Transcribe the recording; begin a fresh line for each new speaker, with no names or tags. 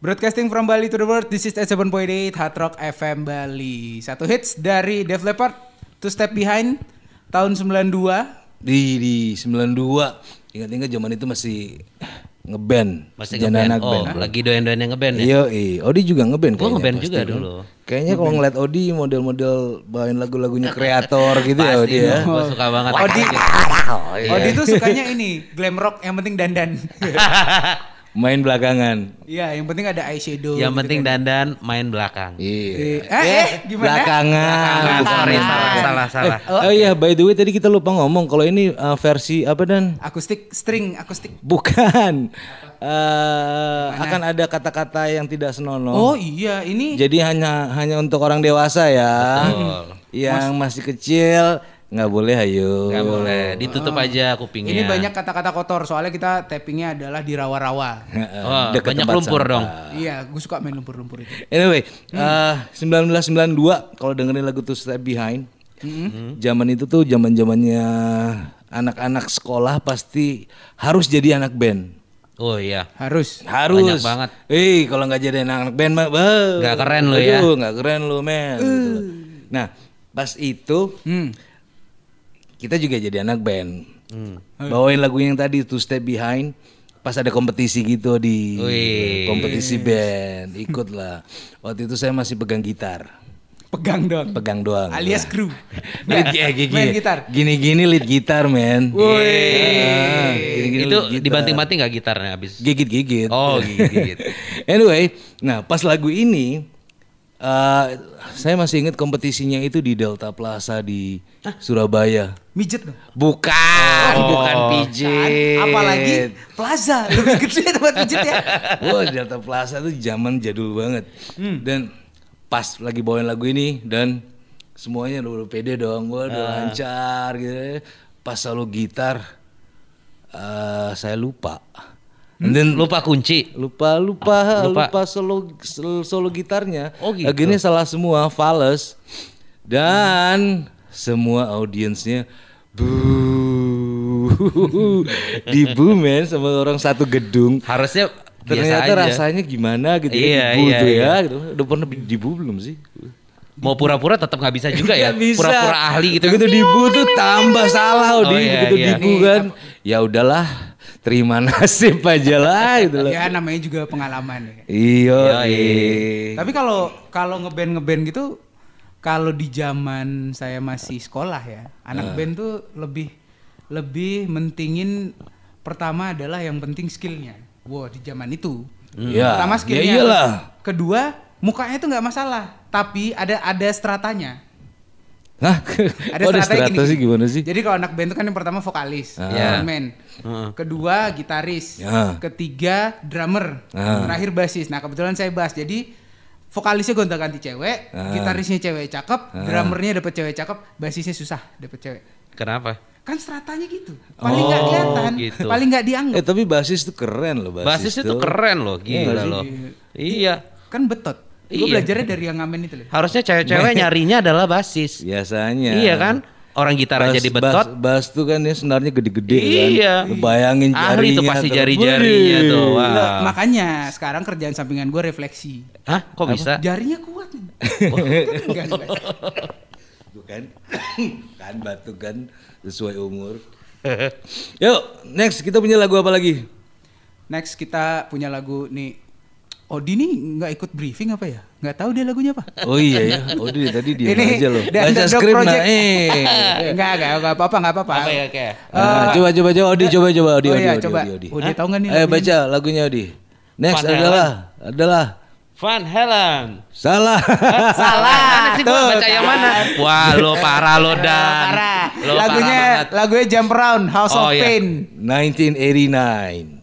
Broadcasting from Bali to the world, this is 7.8 Hard Rock FM Bali. Satu hits dari Def Leppard, Two Step Behind, tahun 92.
Di di 92. Ingat-ingat zaman itu masih ngeband.
Masih ngeband.
anak
Oh,
band.
lagi doyan-doyan yang ngeband ya.
Iya, iya. Odi juga ngeband kayaknya
ngeband
pasti
juga
kan.
dulu.
Kayaknya kalau ngeliat Odi model-model bawain lagu-lagunya kreator gitu ya Odi ya.
Gue suka banget.
Odi,
Iya.
Odi tuh sukanya ini, glam rock, yang penting dandan.
Main belakangan.
Iya, yang penting ada eyeshadow.
Yang
gitu
penting
kan.
dandan main belakang.
Iya.
Eh, eh, gimana?
Belakangan.
Ah, sorry, salah, salah, salah.
Eh, oh iya, by the way tadi kita lupa ngomong kalau ini uh, versi apa dan?
Akustik, string, akustik.
Bukan. Eh, akan ada kata-kata yang tidak senonoh.
Oh iya, ini
Jadi hanya hanya untuk orang dewasa ya.
Betul.
Yang masih kecil nggak boleh ayo.
Gak boleh, ditutup aja kupingnya.
ini banyak kata-kata kotor soalnya kita tappingnya adalah di rawa-rawa.
Oh,
Deket
banyak lumpur
sampah.
dong.
iya, gue suka main lumpur-lumpur itu.
Anyway,
Hmm.
eh, 1992 kalau dengerin lagu Two Step Behind, zaman itu tuh zaman zamannya anak-anak sekolah pasti harus jadi anak band.
Oh iya.
Harus.
Harus.
Banyak banget.
Eh, kalau nggak jadi anak band mah, bah,
Nggak keren lu ya.
aduh, nggak keren lu men. gitu loh. Nah, pas itu
Hmm.
Kita juga jadi anak band.
Hmm.
Bawain lagu yang tadi Two Step Behind. Pas ada kompetisi gitu di
Wih.
kompetisi band, ikut lah. Waktu itu saya masih pegang gitar,
Pegang dong.
pegang doang.
Alias kru.
lead, eh, gini,
main gitar.
Gini-gini lead gitar, men. Ah, gini-gini
Itu
lead gitar.
dibanting-banting gak gitarnya habis?
gigit-gigit.
Oh, gigit-gigit.
anyway, nah pas lagu ini eh, saya masih ingat kompetisinya itu di Delta Plaza di Surabaya.
Mijet dong.
Bukan, bukan
Kan,
pijit.
apalagi plaza lebih gede tempat pijet ya.
Wah, Delta Plaza tuh zaman jadul banget.
Hmm.
Dan pas lagi bawain lagu ini dan semuanya udah, udah pede dong, gua
Ah.
udah lancar gitu. Pas solo gitar eh, saya lupa. And then
Lupa kunci.
lupa lupa
Lupa.
lupa, solo solo, solo gitarnya.
Oh, gitu.
Lagunya salah semua, fals. Dan semua audiensnya bu di bu men sama orang satu gedung.
Harusnya
Ternyata
aja.
rasanya gimana gitu
Iya,
ya di bu
iya,
tuh
iya.
ya gitu. Udah pernah di bu belum sih?
Mau pura-pura tetap nggak bisa juga ya. Pura-pura ahli gitu.
Begitu di bu tuh tambah salah
Oh,
di
iya,
begitu
iya.
di bu kan. Ya udahlah, terima nasib aja lah gitu loh.
Ya namanya juga pengalaman ya.
Iya.
Tapi kalau kalau ngeband ngeband gitu, kalau di zaman saya masih sekolah ya, anak band tuh lebih lebih mentingin pertama adalah yang penting skillnya. Wow di zaman itu.
Ya,
Pertama
ya
skillnya.
iyalah.
Kedua mukanya itu nggak masalah, tapi ada ada stratanya.
Hah?
Ada
ada
strategi
strata sih gimana sih?
Jadi kalau anak band itu kan yang pertama vokalis,
Ya.
frontman. Kedua gitaris.
Ya.
Ketiga drummer.
Ya.
Terakhir basis. Nah, kebetulan saya bass. Jadi vokalisnya gonta-ganti cewek,
Ah.
gitarisnya cewek cakep, drummernya dapet cewek cakep, basisnya susah dapet cewek.
Kenapa?
Kan stratanya gitu. Paling nggak
Oh,
kelihatan,
gitu.
paling nggak dianggap.
Eh tapi basis tuh keren loh basis,
Basis itu keren loh, gila loh. Iya.
Kan betot. Gue
Iya.
belajarnya dari yang ngamen itu loh.
Harusnya cewek-cewek nyarinya adalah basis.
Biasanya.
Iya kan? Orang gitar aja
Bass-
di betot.
Bass, bass tuh kan ya senarnya gede-gede
Iya.
kan. Bayangin jarinya.
Ahli tuh pasti jari-jarinya tuh. Wah.
Nah, makanya sekarang kerjaan sampingan gue refleksi.
Hah? Kok bisa?
Jarinya kuat. nih.
Bukan? kan batu kan sesuai umur. Yuk, next kita punya lagu apa lagi?
Next kita punya lagu nih. Odi nih nggak ikut briefing apa ya? Nggak tahu dia lagunya apa.
Oh iya ya. Oh dia tadi dia
Ini
aja loh. Baca skrip nah.
Project.
Eh.
Enggak, enggak, enggak apa-apa, enggak apa-apa.
Apa ya kayak?
Nah, coba coba coba Odi coba coba Odi
Oh
Odi
iya,
Odi,
coba.
Odi, Odi.
Odi tahu nggak nih
Eh baca lagunya Odi. Next
Van
adalah adalah
Van Halen.
salah.
Salah.
Mana sih gua
Tuh,
baca yang mana? Wah, lo parah lo dan.
Parah.
Lo
Lagunya
parah
lagunya Jump Around House
Oh,
of
iya.
Pain.
1989.